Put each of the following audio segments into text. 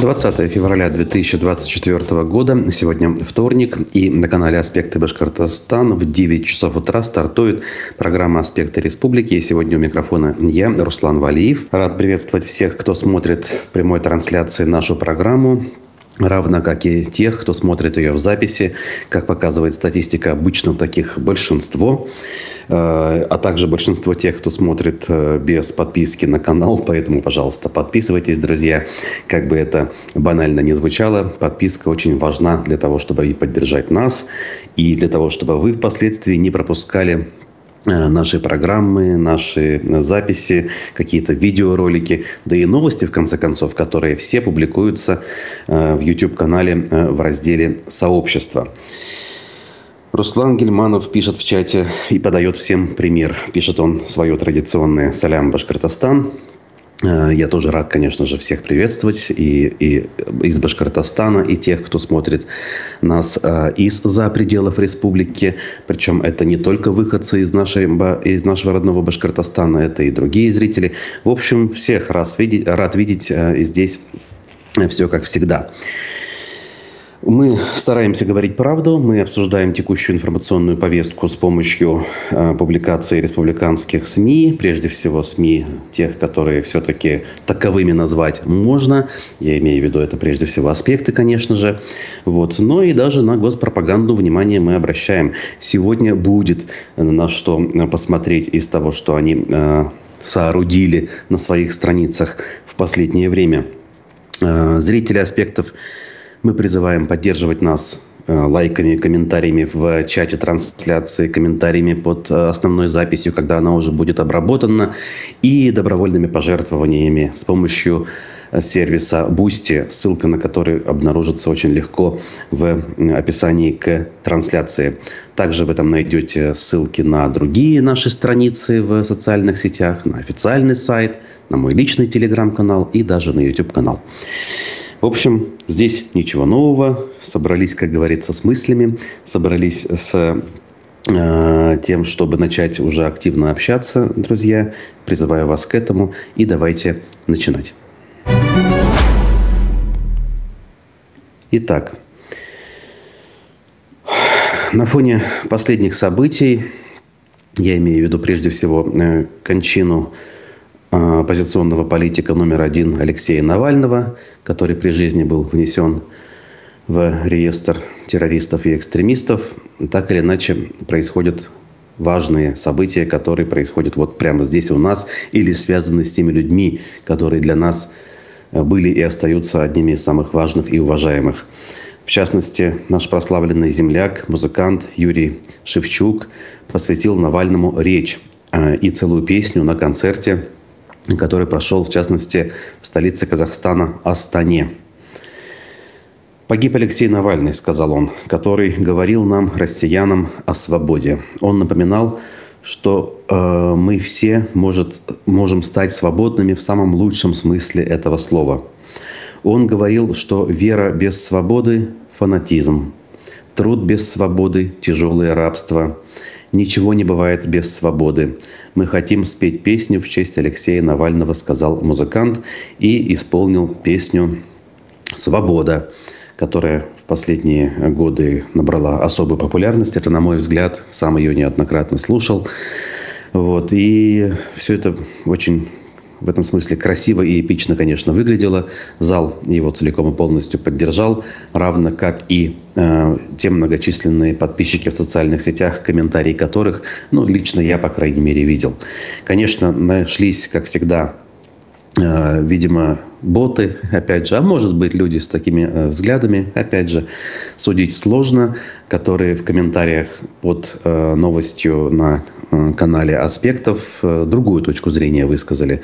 20 февраля 2024 года. Сегодня вторник. И на канале «Аспекты Башкортостан» в 9 часов утра стартует программа «Аспекты Республики». И сегодня у микрофона я, Руслан Валиев. Рад приветствовать всех, кто смотрит прямой трансляции нашу программу равно как и тех, кто смотрит ее в записи. Как показывает статистика, обычно таких большинство, э, а также большинство тех, кто смотрит э, без подписки на канал. Поэтому, пожалуйста, подписывайтесь, друзья. Как бы это банально не звучало, подписка очень важна для того, чтобы и поддержать нас, и для того, чтобы вы впоследствии не пропускали наши программы, наши записи, какие-то видеоролики, да и новости, в конце концов, которые все публикуются э, в YouTube-канале э, в разделе «Сообщество». Руслан Гельманов пишет в чате и подает всем пример. Пишет он свое традиционное «Салям Башкортостан». Э, я тоже рад, конечно же, всех приветствовать и, и из Башкортостана, и тех, кто смотрит нас э, из-за пределов республики. Причем это не только выходцы из, нашей, из нашего родного Башкортостана, это и другие зрители. В общем, всех раз видеть, рад видеть э, здесь все как всегда. Мы стараемся говорить правду, мы обсуждаем текущую информационную повестку с помощью э, публикаций республиканских СМИ, прежде всего СМИ тех, которые все-таки таковыми назвать можно. Я имею в виду это прежде всего аспекты, конечно же. Вот. Но и даже на госпропаганду внимание мы обращаем. Сегодня будет на что посмотреть из того, что они э, соорудили на своих страницах в последнее время. Э, зрители аспектов мы призываем поддерживать нас э, лайками, комментариями в чате трансляции, комментариями под э, основной записью, когда она уже будет обработана, и добровольными пожертвованиями с помощью э, сервиса Boosty, ссылка на который обнаружится очень легко в описании к трансляции. Также вы там найдете ссылки на другие наши страницы в социальных сетях, на официальный сайт, на мой личный телеграм-канал и даже на YouTube-канал. В общем, здесь ничего нового. Собрались, как говорится, с мыслями, собрались с э, тем, чтобы начать уже активно общаться, друзья. Призываю вас к этому и давайте начинать. Итак, на фоне последних событий, я имею в виду прежде всего э, кончину оппозиционного политика номер один Алексея Навального, который при жизни был внесен в реестр террористов и экстремистов, так или иначе происходят важные события, которые происходят вот прямо здесь у нас или связаны с теми людьми, которые для нас э, были и остаются одними из самых важных и уважаемых. В частности, наш прославленный земляк, музыкант Юрий Шевчук посвятил Навальному речь э, и целую песню на концерте который прошел, в частности, в столице Казахстана Астане. «Погиб Алексей Навальный», — сказал он, который говорил нам, россиянам, о свободе. Он напоминал, что э, мы все может, можем стать свободными в самом лучшем смысле этого слова. Он говорил, что вера без свободы – фанатизм, труд без свободы – тяжелое рабство, Ничего не бывает без свободы. Мы хотим спеть песню в честь Алексея Навального, сказал музыкант и исполнил песню «Свобода», которая в последние годы набрала особую популярность. Это, на мой взгляд, сам ее неоднократно слушал. Вот. И все это очень в этом смысле красиво и эпично, конечно, выглядело. Зал его целиком и полностью поддержал, равно как и э, те многочисленные подписчики в социальных сетях, комментарии которых, ну, лично я, по крайней мере, видел. Конечно, нашлись, как всегда, видимо, боты, опять же, а может быть люди с такими э, взглядами, опять же, судить сложно, которые в комментариях под э, новостью на канале Аспектов другую точку зрения высказали.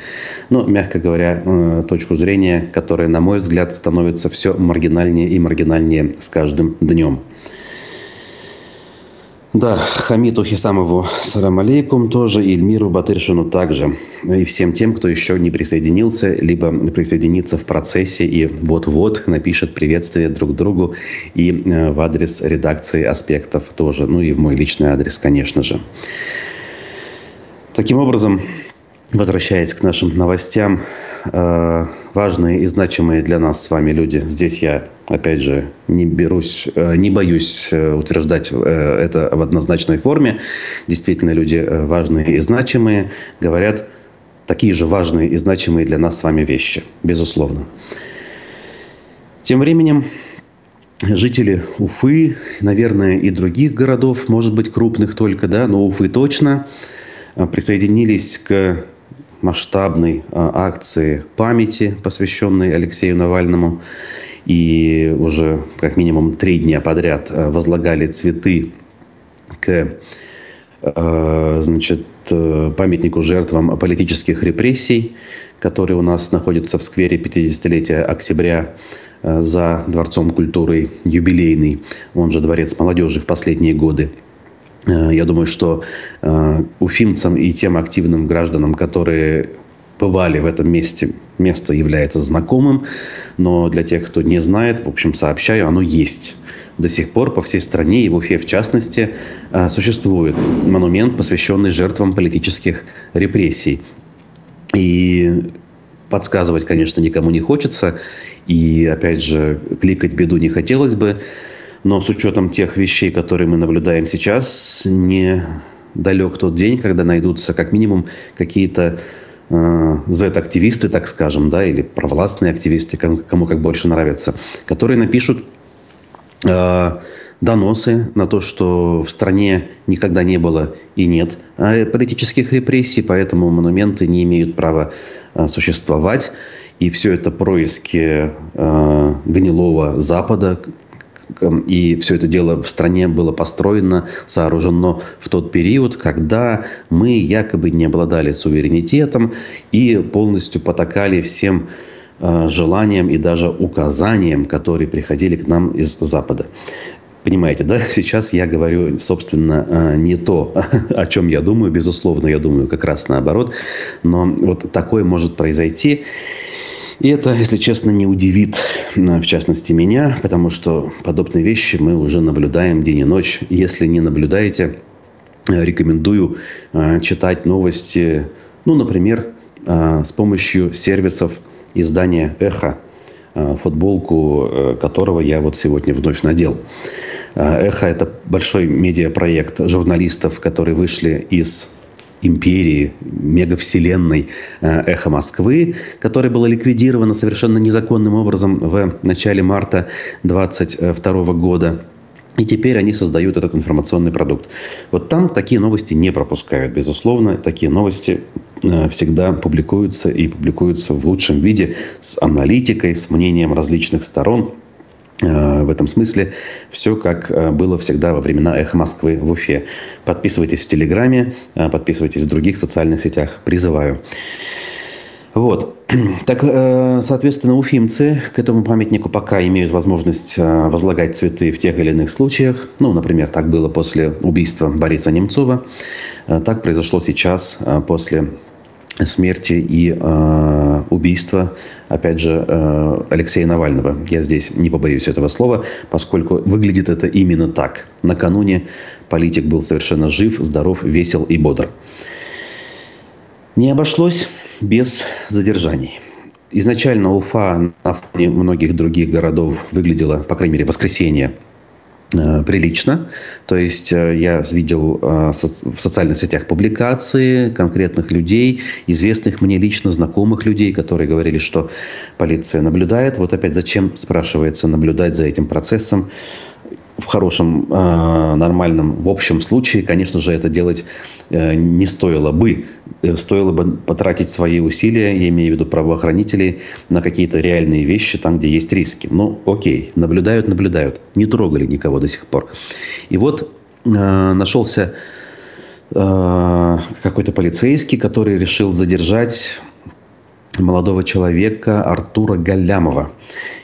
Но, мягко говоря, точку зрения, которая, на мой взгляд, становится все маргинальнее и маргинальнее с каждым днем. Да, Хамиту Хисамову салам алейкум тоже, и Ильмиру Батыршину также. И всем тем, кто еще не присоединился, либо присоединится в процессе и вот-вот напишет приветствие друг другу и э, в адрес редакции аспектов тоже. Ну и в мой личный адрес, конечно же. Таким образом, возвращаясь к нашим новостям, э, важные и значимые для нас с вами люди. Здесь я, опять же, не берусь, э, не боюсь э, утверждать это в однозначной форме. Действительно, люди важные и значимые говорят такие же важные и значимые для нас с вами вещи, безусловно. Тем временем жители Уфы, наверное, и других городов, может быть, крупных только, да, но Уфы точно, присоединились к масштабной а, акции памяти, посвященной Алексею Навальному. И уже как минимум три дня подряд а, возлагали цветы к а, значит, памятнику жертвам политических репрессий, который у нас находится в сквере 50-летия октября за Дворцом культуры юбилейный, он же Дворец молодежи в последние годы. Э, я думаю, что э, уфимцам и тем активным гражданам, которые бывали в этом месте, место является знакомым, но для тех, кто не знает, в общем, сообщаю, оно есть. До сих пор по всей стране и в Уфе в частности э, существует монумент, посвященный жертвам политических репрессий. И подсказывать, конечно, никому не хочется. И, опять же, кликать беду не хотелось бы. Но с учетом тех вещей, которые мы наблюдаем сейчас, не далек тот день, когда найдутся как минимум какие-то э, Z-активисты, так скажем, да, или провластные активисты, кому, кому как больше нравится, которые напишут э, доносы на то, что в стране никогда не было и нет э, политических репрессий, поэтому монументы не имеют права э, существовать. И все это происки э, гнилого Запада, и все это дело в стране было построено, сооружено в тот период, когда мы якобы не обладали суверенитетом и полностью потакали всем э, желаниям и даже указаниям, которые приходили к нам из Запада. Понимаете, да? Сейчас я говорю, собственно, э, не то, о чем я думаю. Безусловно, я думаю как раз наоборот. Но вот такое может произойти. И это, если честно, не удивит, в частности, меня, потому что подобные вещи мы уже наблюдаем день и ночь. Если не наблюдаете, э, рекомендую э, читать новости, ну, например, э, с помощью сервисов издания «Эхо», футболку которого я вот сегодня вновь надел. «Эхо» — это большой медиапроект журналистов, которые вышли из империи, мегавселенной э, «Эхо Москвы», которая была ликвидирована совершенно незаконным образом в начале марта 2022 года. И теперь они создают этот информационный продукт. Вот там такие новости не пропускают, безусловно. Такие новости э, всегда публикуются и публикуются в лучшем виде с аналитикой, с мнением различных сторон. Э, в этом смысле все как э, было всегда во времена «Эхо Москвы» в Уфе. Подписывайтесь в Телеграме, э, подписывайтесь в других социальных сетях. Призываю. Вот. Так, соответственно, уфимцы к этому памятнику пока имеют возможность возлагать цветы в тех или иных случаях. Ну, например, так было после убийства Бориса Немцова. Так произошло сейчас после смерти и э, убийства, опять же, э, Алексея Навального. Я здесь не побоюсь этого слова, поскольку выглядит это именно так. Накануне политик был совершенно жив, здоров, весел и бодр. Не обошлось без задержаний. Изначально Уфа на фоне многих других городов выглядела, по крайней мере, воскресенье прилично. То есть э, я видел э, в социальных сетях публикации конкретных людей, известных мне лично, знакомых людей, которые говорили, что полиция наблюдает. Вот опять зачем, спрашивается, наблюдать за этим процессом? в хорошем, э, нормальном, в общем случае, конечно же, это делать э, не стоило бы. Э, стоило бы потратить свои усилия, я имею в виду правоохранителей, на какие-то реальные вещи, там, где есть риски. Ну, окей, наблюдают, наблюдают. Не трогали никого до сих пор. И вот нашелся какой-то полицейский, который решил задержать молодого человека Артура Галямова.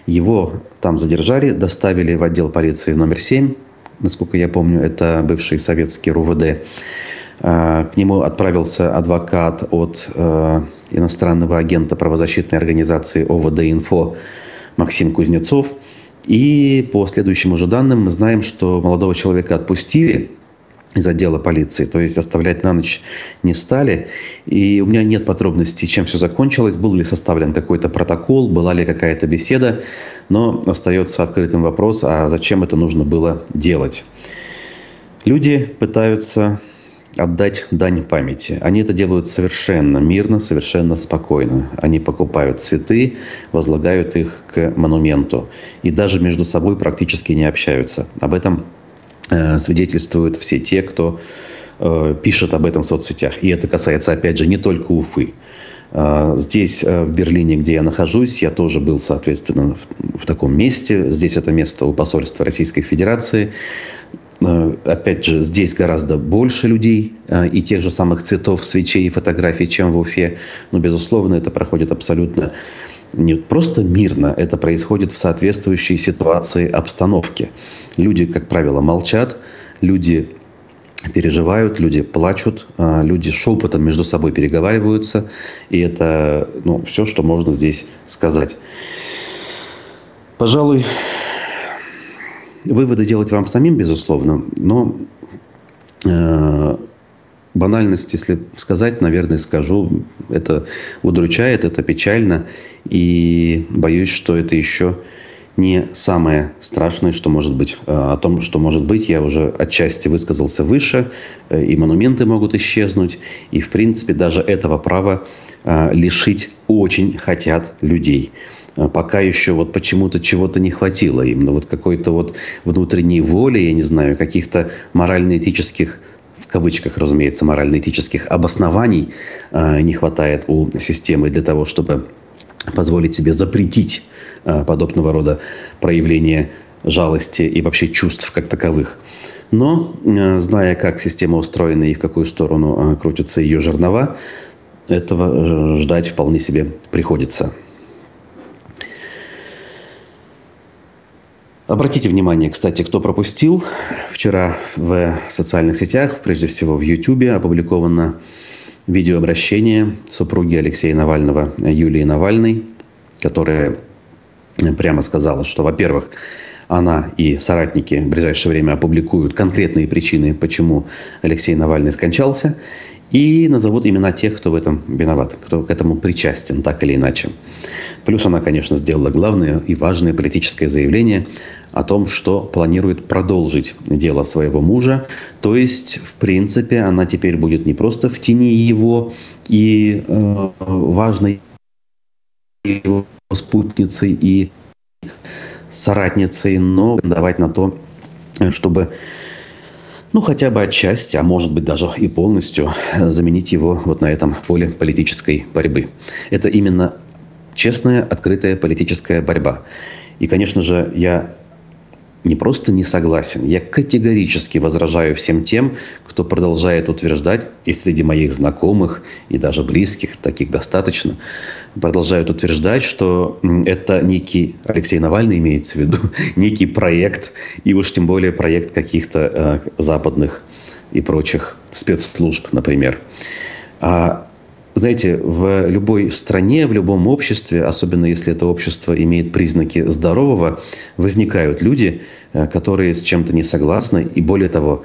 Его там задержали, доставили в отдел полиции номер 7. Насколько я помню, это бывший советский РУВД. А, к нему отправился адвокат от э, иностранного агента правозащитной организации ОВД-Инфо Максим Кузнецов. И по следующим уже данным мы знаем, что молодого человека отпустили, из отдела полиции. То есть оставлять на ночь не стали. И у меня нет подробностей, чем все закончилось. Был ли составлен какой-то протокол, была ли какая-то беседа. Но остается открытым вопрос, а зачем это нужно было делать. Люди пытаются отдать дань памяти. Они это делают совершенно мирно, совершенно спокойно. Они покупают цветы, возлагают их к монументу. И даже между собой практически не общаются. Об этом Э, свидетельствуют все те, кто э, пишет об этом в соцсетях. И это касается, опять же, не только Уфы. Э, здесь, в Берлине, где я нахожусь, я тоже был, соответственно, в, в таком месте. Здесь это место у посольства Российской Федерации. Опять же, здесь гораздо больше людей и тех же самых цветов, свечей и фотографий, чем в Уфе. Но, безусловно, это проходит абсолютно не просто мирно, это происходит в соответствующей ситуации обстановки. Люди, как правило, молчат, люди переживают, люди плачут, а, люди шепотом между собой переговариваются. И это ну, все, что можно здесь сказать. Пожалуй, выводы делать вам самим, безусловно, но э, банальность, если сказать, наверное, скажу, это удручает, это печально. И боюсь, что это еще не самое страшное, что может быть. О том, что может быть, я уже отчасти высказался выше, э, и монументы могут исчезнуть, и, в принципе, даже этого права э, лишить очень хотят людей. Э, пока еще вот почему-то чего-то не хватило, именно вот какой-то вот внутренней воли, я не знаю, каких-то морально-этических в кавычках, разумеется, морально-этических обоснований не хватает у системы для того, чтобы позволить себе запретить э, подобного рода проявления жалости и вообще чувств как таковых. Но, э, зная, как система устроена и в какую сторону э, крутятся ее жернова, этого ждать вполне себе приходится. Обратите внимание, кстати, кто пропустил. Вчера в социальных сетях, прежде всего в YouTube, опубликовано видеообращение супруги Алексея Навального Юлии Навальной, которая прямо сказала, что, во-первых, она и соратники в ближайшее время опубликуют конкретные причины, почему Алексей Навальный скончался, и назовут имена тех, кто в этом виноват, кто к этому причастен, так или иначе. Плюс она, конечно, сделала главное и важное политическое заявление о том, что планирует продолжить дело своего мужа. То есть, в принципе, она теперь будет не просто в тени его и э, важной его спутницей и соратницей, но давать на то, чтобы ну, хотя бы отчасти, а может быть даже и полностью заменить его вот на этом поле политической борьбы. Это именно честная, открытая политическая борьба. И, конечно же, я не просто не согласен, я категорически возражаю всем тем, кто продолжает утверждать, и среди моих знакомых, и даже близких, таких достаточно, продолжают утверждать, что это некий, Алексей Навальный имеется в виду, некий проект, и уж тем более проект каких-то э, западных и прочих спецслужб, например. А знаете, в любой стране, в любом обществе, особенно если это общество имеет признаки здорового, возникают люди, э, которые с чем-то не согласны. И более того,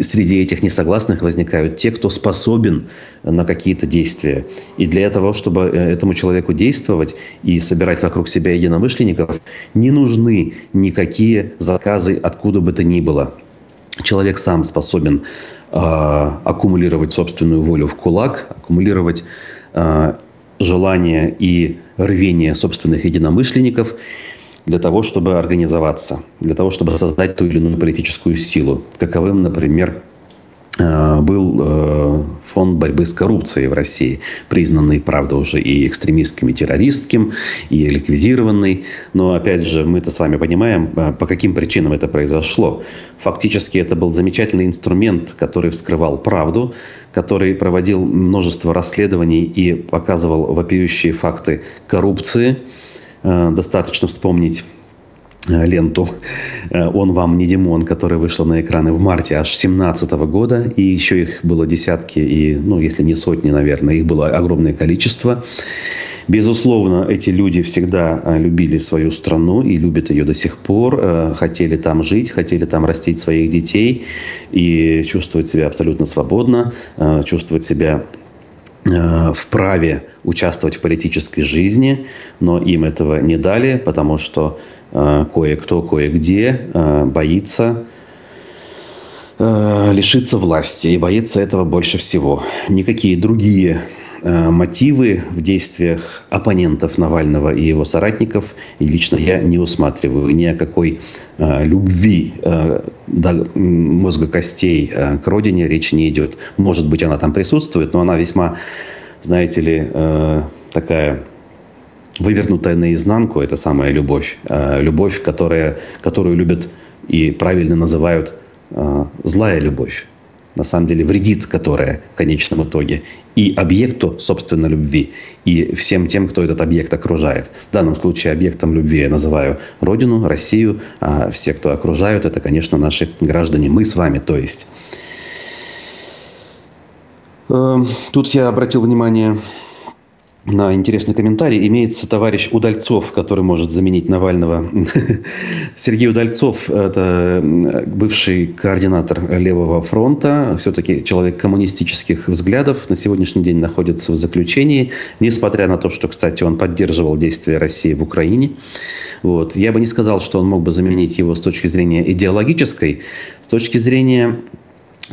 среди этих несогласных возникают те, кто способен на какие-то действия. И для того, чтобы э, этому человеку действовать и собирать вокруг себя единомышленников, не нужны никакие заказы откуда бы то ни было. Человек сам способен а, аккумулировать собственную волю в кулак, аккумулировать а, желание и рвение собственных единомышленников для того, чтобы организоваться, для того, чтобы создать ту или иную политическую силу, каковым, например, Э, был э, фонд борьбы с коррупцией в России, признанный, правда, уже и экстремистским, и террористским, и ликвидированный. Но, опять же, мы-то с вами понимаем, э, по каким причинам это произошло. Фактически это был замечательный инструмент, который вскрывал правду, который проводил множество расследований и показывал вопиющие факты коррупции. Достаточно вспомнить ленту «Он вам не Димон», которая вышла на экраны в марте аж 2017 года. И еще их было десятки, и, ну, если не сотни, наверное, их было огромное количество. Безусловно, эти люди всегда э, любили свою страну и любят ее до сих пор, э, хотели там жить, хотели там растить своих детей и чувствовать себя абсолютно свободно, э, чувствовать себя вправе участвовать в политической жизни, но им этого не дали, потому что кое-кто, кое-где боится лишиться власти и боится этого больше всего. Никакие другие Э, мотивы в действиях оппонентов Навального и его соратников. И лично я не усматриваю ни о какой э, любви э, до мозга костей э, к родине речи не идет. Может быть, она там присутствует, но она весьма, знаете ли, э, такая вывернутая наизнанку. Это самая любовь. Э, любовь, которая, которую любят и правильно называют э, злая любовь на самом деле вредит, которая в конечном итоге и объекту, собственно, любви, и всем тем, кто этот объект окружает. В данном случае объектом любви я называю Родину, Россию, а все, кто окружают, это, конечно, наши граждане, мы с вами, то есть. Эм, тут я обратил внимание на интересный комментарий. Имеется товарищ Удальцов, который может заменить Навального. Сергей Удальцов – это бывший координатор Левого фронта, все-таки человек коммунистических взглядов, на сегодняшний день находится в заключении, несмотря на то, что, кстати, он поддерживал действия России в Украине. Вот. Я бы не сказал, что он мог бы заменить его с точки зрения идеологической, с точки зрения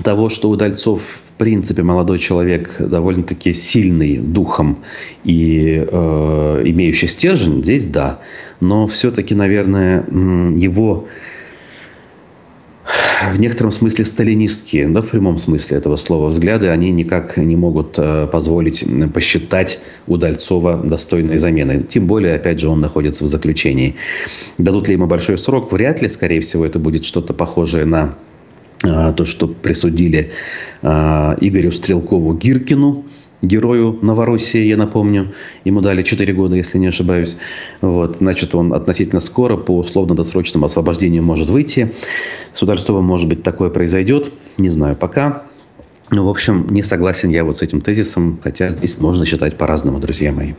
того, что Удальцов в принципе, молодой человек довольно-таки сильный духом и э, имеющий стержень, здесь да. Но все-таки, наверное, его в некотором смысле сталинистские, да, в прямом смысле этого слова, взгляды, они никак не могут э, позволить посчитать Удальцова достойной заменой. Тем более, опять же, он находится в заключении. Дадут ли ему большой срок? Вряд ли, скорее всего, это будет что-то похожее на то, что присудили а, Игорю Стрелкову-Гиркину, герою Новороссии, я напомню. Ему дали 4 года, если не ошибаюсь. Вот, значит, он относительно скоро по условно-досрочному освобождению может выйти. С Удальцовым, может быть, такое произойдет. Не знаю пока. Ну, в общем, не согласен я вот с этим тезисом, хотя здесь можно считать по-разному, друзья мои.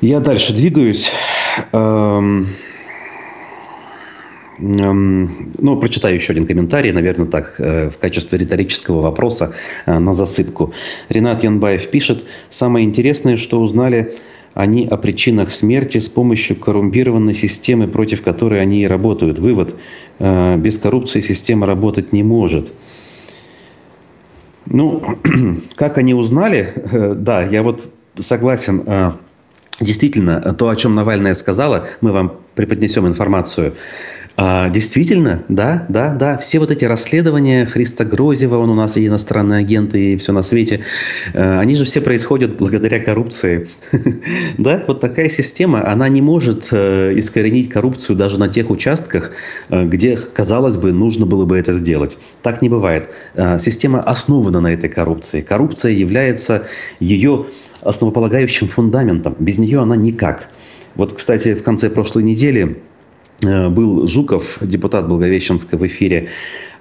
Я дальше двигаюсь. Эм... Ну, прочитаю еще один комментарий, наверное, так, э, в качестве риторического вопроса э, на засыпку. Ренат Янбаев пишет, самое интересное, что узнали они о причинах смерти с помощью коррумпированной системы, против которой они и работают. Вывод. Э, без коррупции система работать не может. Ну, как они узнали? Да, я вот согласен. Действительно, то, о чем Навальная сказала, мы вам преподнесем информацию. А, действительно, да, да, да. Все вот эти расследования Христа Грозева, он у нас и иностранные агенты, и все на свете, э, они же все происходят благодаря коррупции. Да, вот такая система, она не может э, искоренить коррупцию даже на тех участках, э, где, казалось бы, нужно было бы это сделать. Так не бывает. Система основана на этой коррупции. Коррупция является ее основополагающим фундаментом. Без нее она никак. Вот, кстати, в конце прошлой недели был Жуков, депутат Благовещенска в эфире,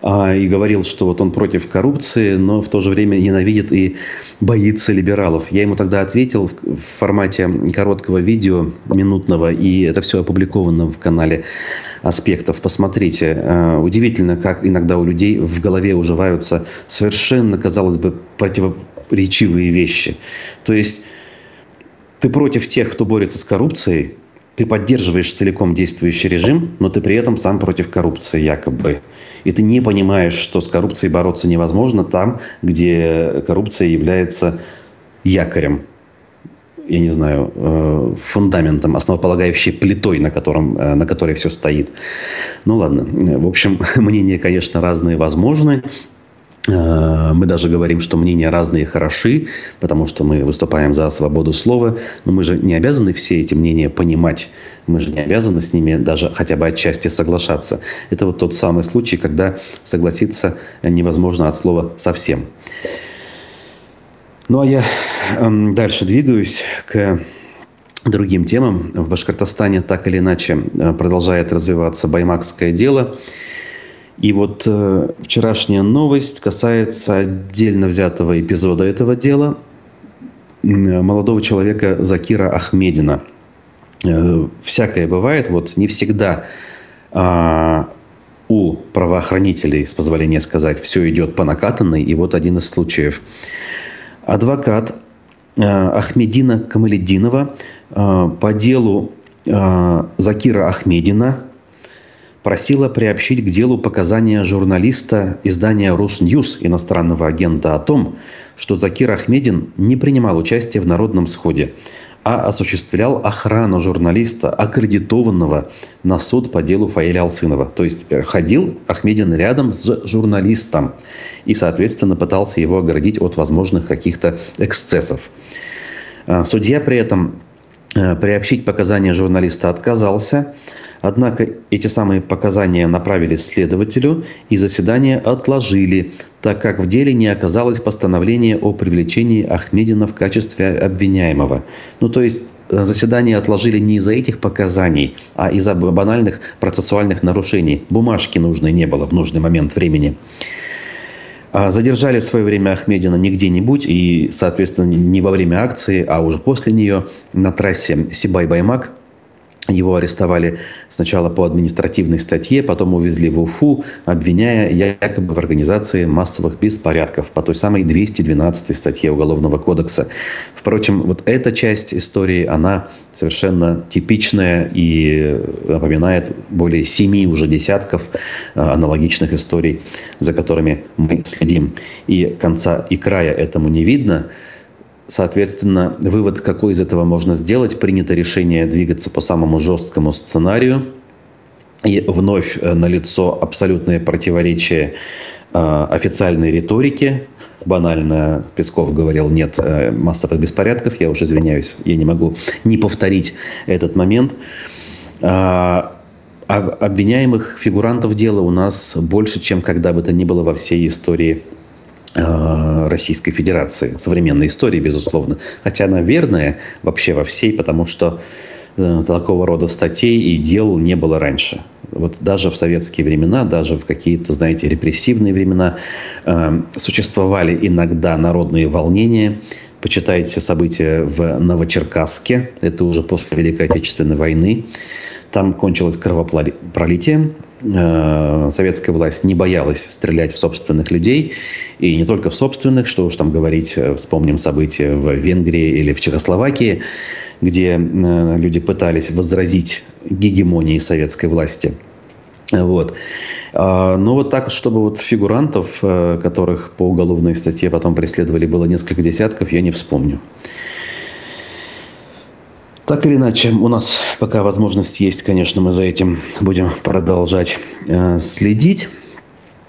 а, и говорил, что вот он против коррупции, но в то же время ненавидит и боится либералов. Я ему тогда ответил в формате короткого видео, минутного, и это все опубликовано в канале аспектов. Посмотрите. Э, удивительно, как иногда у людей в голове уживаются совершенно, казалось бы, противоречивые вещи. То есть ты против тех, кто борется с коррупцией, ты поддерживаешь целиком действующий режим, но ты при этом сам против коррупции якобы. И ты не понимаешь, что с коррупцией бороться невозможно там, где коррупция является якорем, я не знаю, э, фундаментом, основополагающей плитой, на, котором, э, на которой все стоит. Ну ладно, в общем, мнения, конечно, разные возможны. Э, мы даже говорим, что мнения разные хороши, потому что мы выступаем за свободу слова, но мы же не обязаны все эти мнения понимать. Мы же не обязаны с ними даже хотя бы отчасти соглашаться. Это вот тот самый случай, когда согласиться невозможно от слова совсем. Ну а я эм, дальше двигаюсь к другим темам. В Башкортостане так или иначе э, продолжает развиваться баймакское дело. И вот э, вчерашняя новость касается отдельно взятого эпизода этого дела молодого человека Закира Ахмедина. Э, всякое бывает, вот не всегда э, у правоохранителей, с позволения сказать, все идет по накатанной. И вот один из случаев. Адвокат э, Ахмедина Камалединова э, по делу э, Закира Ахмедина просила приобщить к делу показания журналиста издания «Русньюз» иностранного агента о том, что Закир Ахмедин не принимал участия в народном сходе, а осуществлял охрану журналиста, аккредитованного на суд по делу Фаиля Алсынова. То есть э, ходил Ахмедин рядом с журналистом и, соответственно, пытался его оградить от возможных каких-то эксцессов. Э, судья при этом э, приобщить показания журналиста отказался – Однако эти самые показания направили следователю, и заседание отложили, так как в деле не оказалось постановления о привлечении Ахмедина в качестве обвиняемого. Ну, то есть э, заседание отложили не из-за этих показаний, а из-за банальных процессуальных нарушений. Бумажки нужной не было в нужный момент времени. А задержали в свое время Ахмедина не где-нибудь и, соответственно, не во время акции, а уже после нее на трассе Сибай-Баймак – его арестовали сначала по административной статье, потом увезли в Уфу, обвиняя якобы в организации массовых беспорядков по той самой 212 статье Уголовного кодекса. Впрочем, вот эта часть истории, она совершенно типичная и напоминает более семи уже десятков э, аналогичных историй, за которыми мы следим. И конца и края этому не видно. Соответственно, вывод, какой из этого можно сделать, принято решение двигаться по самому жесткому сценарию. И вновь э, налицо абсолютное противоречие э, официальной риторики. Банально Песков говорил, нет э, массовых беспорядков. Я уже извиняюсь, я не могу не повторить этот момент. А, обвиняемых фигурантов дела у нас больше, чем когда бы то ни было во всей истории Российской Федерации, современной истории, безусловно. Хотя она верная вообще во всей, потому что э, такого рода статей и дел не было раньше. Вот даже в советские времена, даже в какие-то, знаете, репрессивные времена э, существовали иногда народные волнения. Почитайте события в Новочеркасске, это уже после Великой Отечественной войны. Там кончилось кровопролитие. Э, советская власть не боялась стрелять в собственных людей. И не только в собственных, что уж там говорить, э, вспомним события в Венгрии или в Чехословакии, где э, люди пытались возразить гегемонии советской власти. Вот. А, но вот так, чтобы вот фигурантов, которых по уголовной статье потом преследовали, было несколько десятков, я не вспомню. Так или иначе, у нас пока возможность есть, конечно, мы за этим будем продолжать э, следить.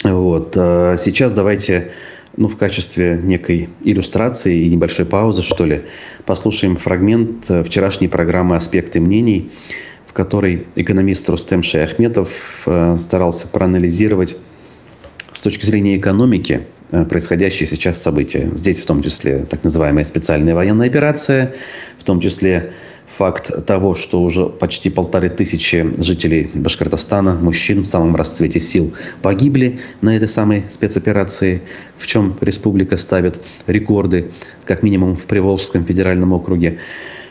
Вот. А сейчас давайте ну, в качестве некой иллюстрации и небольшой паузы, что ли, послушаем фрагмент э, вчерашней программы «Аспекты мнений», в которой экономист Рустем Шаяхметов э, старался проанализировать с точки зрения экономики происходящие сейчас события. Здесь в том числе так называемая специальная военная операция, в том числе факт того, что уже почти полторы тысячи жителей Башкортостана, мужчин в самом расцвете сил, погибли на этой самой спецоперации, в чем республика ставит рекорды, как минимум в Приволжском федеральном округе.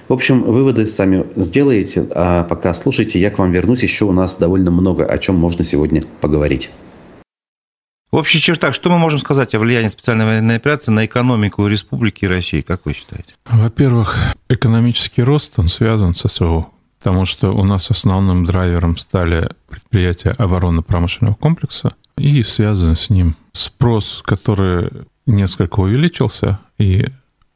В общем, выводы сами сделаете, а пока слушайте, я к вам вернусь. Еще у нас довольно много о чем можно сегодня поговорить. В общих чертах, что мы можем сказать о влиянии специальной военной операции на экономику Республики России, как вы считаете? Во-первых, экономический рост, он связан с СВО, потому что у нас основным драйвером стали предприятия оборонно-промышленного комплекса, и связан с ним спрос, который несколько увеличился, и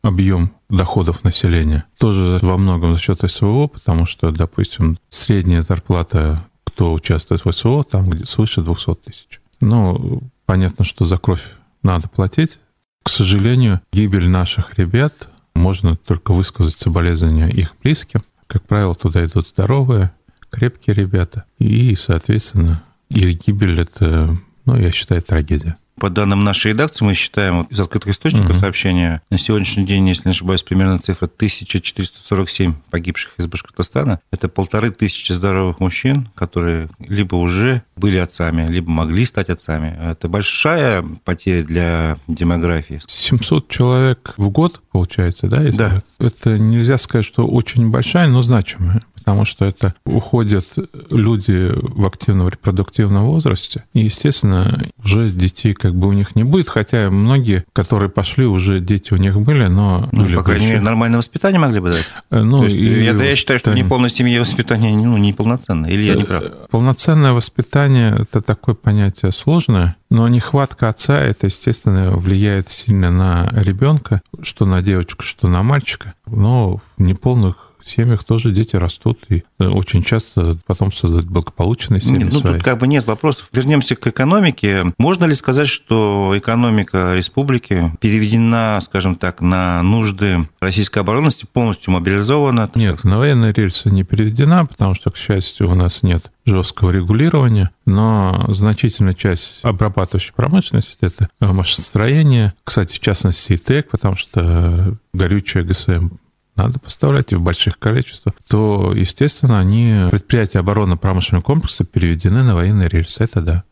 объем доходов населения тоже во многом за счет СВО, потому что, допустим, средняя зарплата, кто участвует в СВО, там где свыше 200 тысяч. Ну, Понятно, что за кровь надо платить. К сожалению, гибель наших ребят можно только высказать соболезнования их близким. Как правило, туда идут здоровые, крепкие ребята. И, соответственно, их гибель — это, ну, я считаю, трагедия. По данным нашей редакции, мы считаем из открытых источников угу. сообщения, на сегодняшний день, если не ошибаюсь, примерно цифра 1447 погибших из Башкортостана. Это полторы тысячи здоровых мужчин, которые либо уже были отцами, либо могли стать отцами. Это большая потеря для демографии. 700 человек в год, получается, да? Да. Это нельзя сказать, что очень большая, но значимая потому что это уходят люди в активном репродуктивном возрасте, и, естественно, уже детей как бы у них не будет, хотя многие, которые пошли, уже дети у них были, но... Ну, были по крайней мере, нормальное воспитание могли бы дать. Э, ну, есть, и я, я считаю, что неполная семья воспитание ну, неполноценное, или я не прав? Э, полноценное воспитание – это такое понятие сложное, но нехватка отца, это, естественно, влияет сильно на ребенка, что на девочку, что на мальчика. Но в неполных в семьях тоже дети растут, и э, очень часто потом создают благополучные семьи. Нет, ну, свои. тут как бы нет вопросов. Вернемся к экономике. Можно ли сказать, что экономика республики переведена, скажем так, на нужды российской оборонности, полностью мобилизована? Нет, на военные рельсы не переведена, потому что, к счастью, у нас нет жесткого регулирования, но значительная часть обрабатывающей промышленности – это машиностроение, кстати, в частности, и ТЭК, потому что горючее ГСМ надо поставлять и в больших количествах, то, естественно, они, предприятия оборонно-промышленного комплекса переведены на военные рельсы. Это да.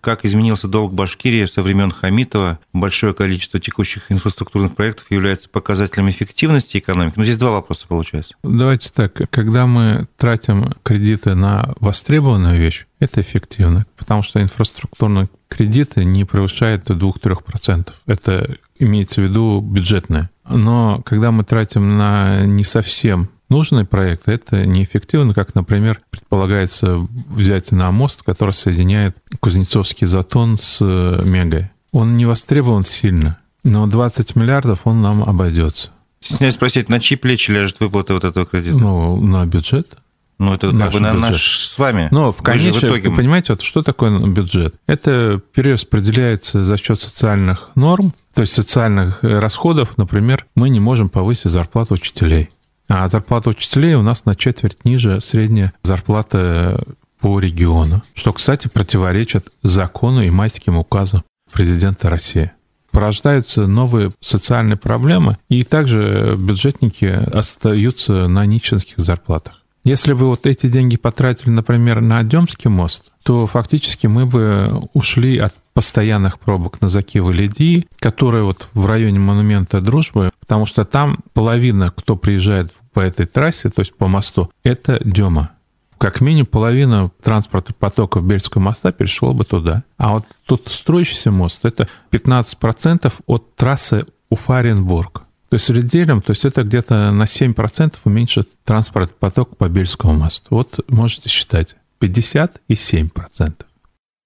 Как изменился долг Башкирии со времен Хамитова? Большое количество текущих инфраструктурных проектов является показателем эффективности экономики. Ну, здесь два вопроса получается. Давайте так. Когда мы тратим кредиты на востребованную вещь, это эффективно, потому что инфраструктурные кредиты не превышают 2-3%. Это имеется в виду бюджетные. Но когда мы тратим на не совсем нужные проекты, это неэффективно, как, например, предполагается взять на мост, который соединяет Кузнецовский затон с э, Мегой. Он не востребован сильно, но 20 миллиардов он нам обойдется. Стесняюсь спросить, на чьи плечи ляжет выплата вот этого кредита? Ну, на бюджет. Ну, это как бы на наш с вами. Но в конечном, итоге... понимаете, вот что такое бюджет? Это перераспределяется за счет социальных норм, то есть социальных э, расходов. Например, мы не можем повысить зарплату учителей. А зарплата учителей у нас на четверть ниже средняя зарплата по региону, что, кстати, противоречит закону и майским указам президента России порождаются новые социальные проблемы, и также бюджетники остаются на нищенских зарплатах. Если бы вот эти деньги потратили, например, на Демский мост, то фактически мы бы ушли от постоянных пробок на Закивы Леди, которые вот в районе монумента Дружбы, потому что там половина, кто приезжает по этой трассе, то есть по мосту, это Дема. Как минимум половина транспорта потоков Бельского моста перешла бы туда. А вот тот строящийся мост, это 15% от трассы Уфа-Оренбург. То есть ределем, то есть это где-то на 7% уменьшит транспорт поток по Бельскому мосту. Вот можете считать, 50 и 7%.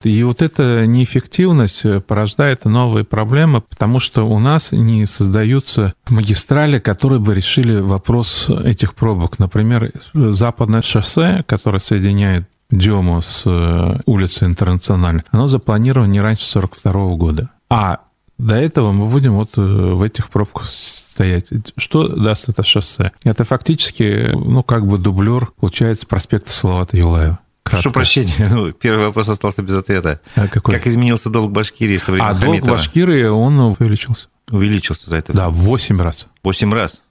И вот эта неэффективность порождает новые проблемы, потому что у нас не создаются магистрали, которые бы решили вопрос этих пробок. Например, западное шоссе, которое соединяет Дему с э, улицей Интернациональной, оно запланировано не раньше 1942 года. А до этого мы будем вот э, в этих пробках стоять. Что даст это шоссе? Это фактически, ну, как бы дублер, получается, проспекта Салавата Юлаева. Кратко. Прошу прощения, ну, первый вопрос остался без ответа. А какой? Как изменился долг Башкирии со времен А долг Башкирии, он увеличился. Увеличился за это? Да, в 8 раз. 8 раз?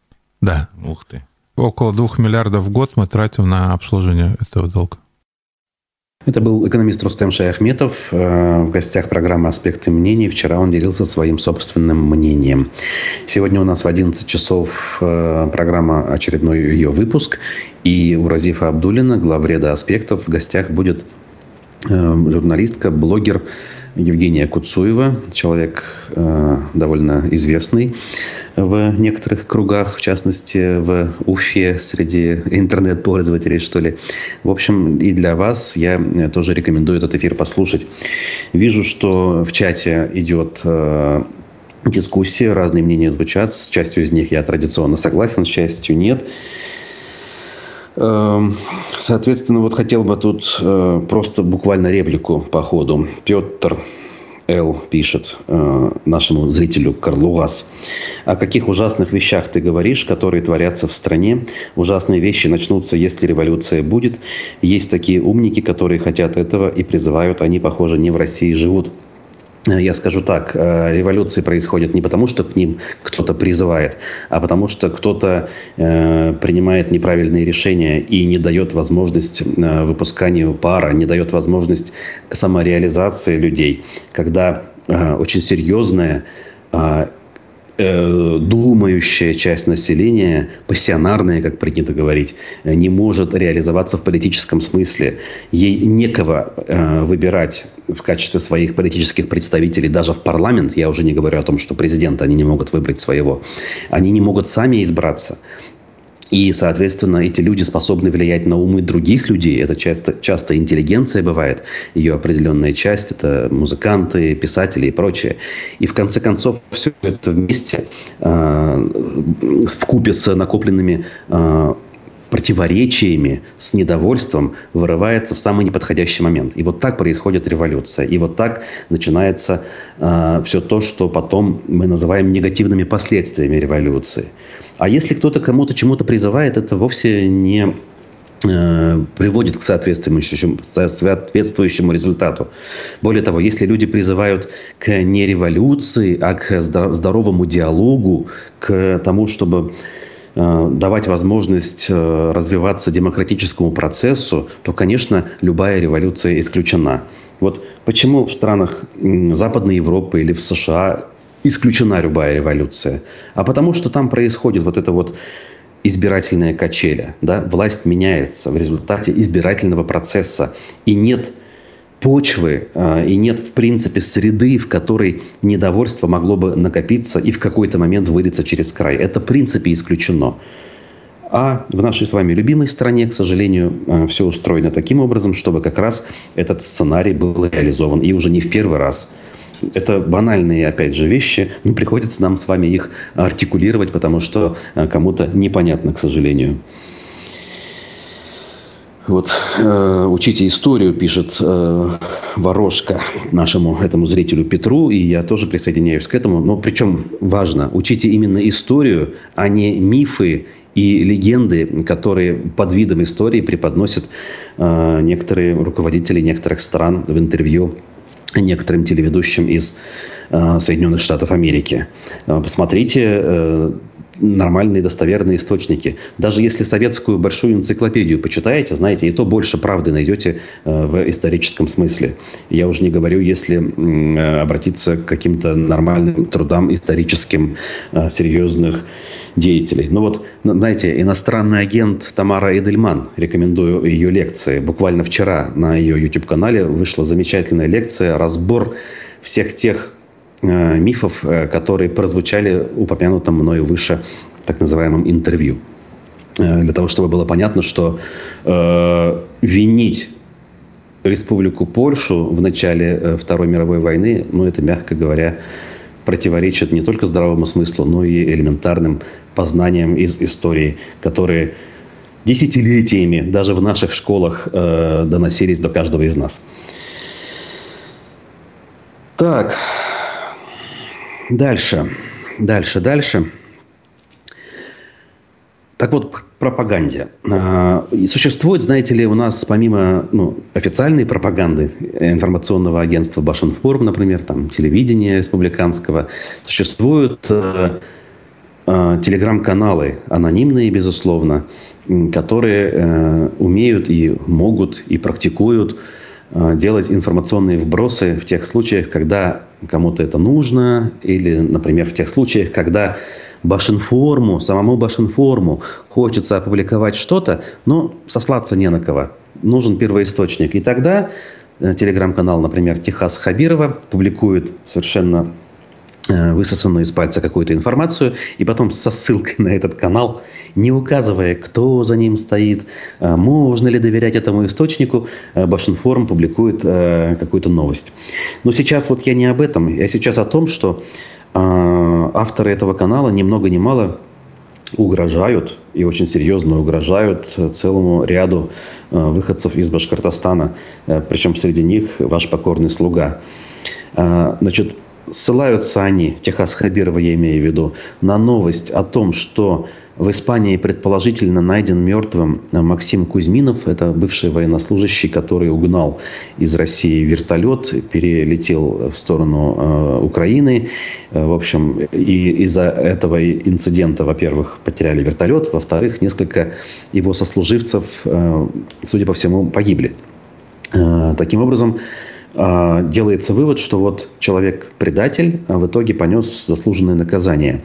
Да. Ух ты. Около 2 миллиардов в год мы тратим на обслуживание этого долга. Это был экономист Рустем Шаяхметов. Э, в гостях программы «Аспекты мнений». Вчера он делился своим собственным мнением. Сегодня у нас в 11 часов э, программа «Очередной ее выпуск». И у Разифа Абдулина, главреда «Аспектов», в гостях будет э, журналистка, блогер Евгения Куцуева, человек э, довольно известный в некоторых кругах, в частности в Уфе среди интернет-пользователей, что ли. В общем, и для вас я тоже рекомендую этот эфир послушать. Вижу, что в чате идет э, дискуссия, разные мнения звучат. С частью из них я традиционно согласен, с частью нет. Эм, соответственно, вот хотел бы тут э, просто буквально реплику по ходу. Петр Л. пишет э, нашему зрителю Карлугас. О каких ужасных вещах ты говоришь, которые творятся в стране? Ужасные вещи начнутся, если революция будет. Есть такие умники, которые хотят этого и призывают. Они, похоже, не в России живут. Я скажу так, революции происходят не потому, что к ним кто-то призывает, а потому что кто-то э, принимает неправильные решения и не дает возможность э, выпусканию пара, не дает возможность самореализации людей, когда э, очень серьезная Э, думающая часть населения, пассионарная, как принято говорить, не может реализоваться в политическом смысле. Ей некого э, выбирать в качестве своих политических представителей даже в парламент. Я уже не говорю о том, что президента они не могут выбрать своего. Они не могут сами избраться. И, соответственно, эти люди способны влиять на умы других людей. Это часто, часто интеллигенция бывает, ее определенная часть. Это музыканты, писатели и прочее. И в конце концов все это вместе, э, в купе с накопленными э, противоречиями, с недовольством вырывается в самый неподходящий момент. И вот так происходит революция. И вот так начинается э, все то, что потом мы называем негативными последствиями революции. А если кто-то кому-то чему-то призывает, это вовсе не э, приводит к соответствующему, результату. Более того, если люди призывают к не революции, а к здоровому диалогу, к тому, чтобы э, давать возможность э, развиваться демократическому процессу, то, конечно, любая революция исключена. Вот почему в странах Западной Европы или в США исключена любая революция, а потому что там происходит вот это вот избирательная качеля. Да? Власть меняется в результате избирательного процесса. И нет почвы, а, и нет, в принципе, среды, в которой недовольство могло бы накопиться и в какой-то момент вылиться через край. Это, в принципе, исключено. А в нашей с вами любимой стране, к сожалению, а, все устроено таким образом, чтобы как раз этот сценарий был реализован. И уже не в первый раз. Это банальные, опять же, вещи, но приходится нам с вами их артикулировать, потому что э, кому-то непонятно, к сожалению. Вот э, учите историю, пишет э, Ворожка нашему этому зрителю Петру, и я тоже присоединяюсь к этому. Но причем важно, учите именно историю, а не мифы и легенды, которые под видом истории преподносят э, некоторые руководители некоторых стран в интервью некоторым телеведущим из э, Соединенных Штатов Америки. Э, посмотрите э, нормальные достоверные источники. Даже если советскую большую энциклопедию почитаете, знаете, и то больше правды найдете в историческом смысле. Я уже не говорю, если обратиться к каким-то нормальным трудам историческим серьезных деятелей. Ну вот, знаете, иностранный агент Тамара Эдельман, рекомендую ее лекции. Буквально вчера на ее YouTube-канале вышла замечательная лекция, разбор всех тех э, мифов, э, которые прозвучали упомянутом мною выше так называемом интервью. Э, для того, чтобы было понятно, что э, винить Республику Польшу в начале э, Второй мировой войны, ну, это, мягко говоря, противоречит не только здравому смыслу, но и элементарным познаниям из истории, которые десятилетиями даже в наших школах э, доносились до каждого из нас. Так, дальше, дальше, дальше. Так вот, к пропаганде. А, существует, знаете ли, у нас помимо ну, официальной пропаганды информационного агентства Башинформ, например, там, телевидения республиканского, существуют э, э, телеграм-каналы, анонимные, безусловно, которые э, умеют и могут и практикуют делать информационные вбросы в тех случаях, когда кому-то это нужно, или, например, в тех случаях, когда Башинформу, самому Башинформу хочется опубликовать что-то, но сослаться не на кого. Нужен первоисточник. И тогда э, телеграм-канал, например, Техас Хабирова публикует совершенно э, высосанную из пальца какую-то информацию, и потом со ссылкой на этот канал, не указывая, кто за ним стоит, э, можно ли доверять этому источнику, Башинформ публикует какую-то новость. Но сейчас вот я не об этом, я сейчас о том, что авторы этого канала ни много ни мало угрожают и очень серьезно угрожают целому ряду а, выходцев из Башкортостана. Э, Причем среди них ваш покорный слуга. А, значит, ссылаются они, Техас Хабирова я имею в виду, на новость о том, что в Испании предположительно найден мертвым Максим Кузьминов. Это бывший военнослужащий, который угнал из России вертолет, перелетел в сторону э, Украины. Э, в общем, и из-за этого инцидента, во-первых, потеряли вертолет, во-вторых, несколько его сослуживцев, э, судя по всему, погибли. Э, таким образом, делается вывод, что вот человек предатель, а в итоге понес заслуженное наказание.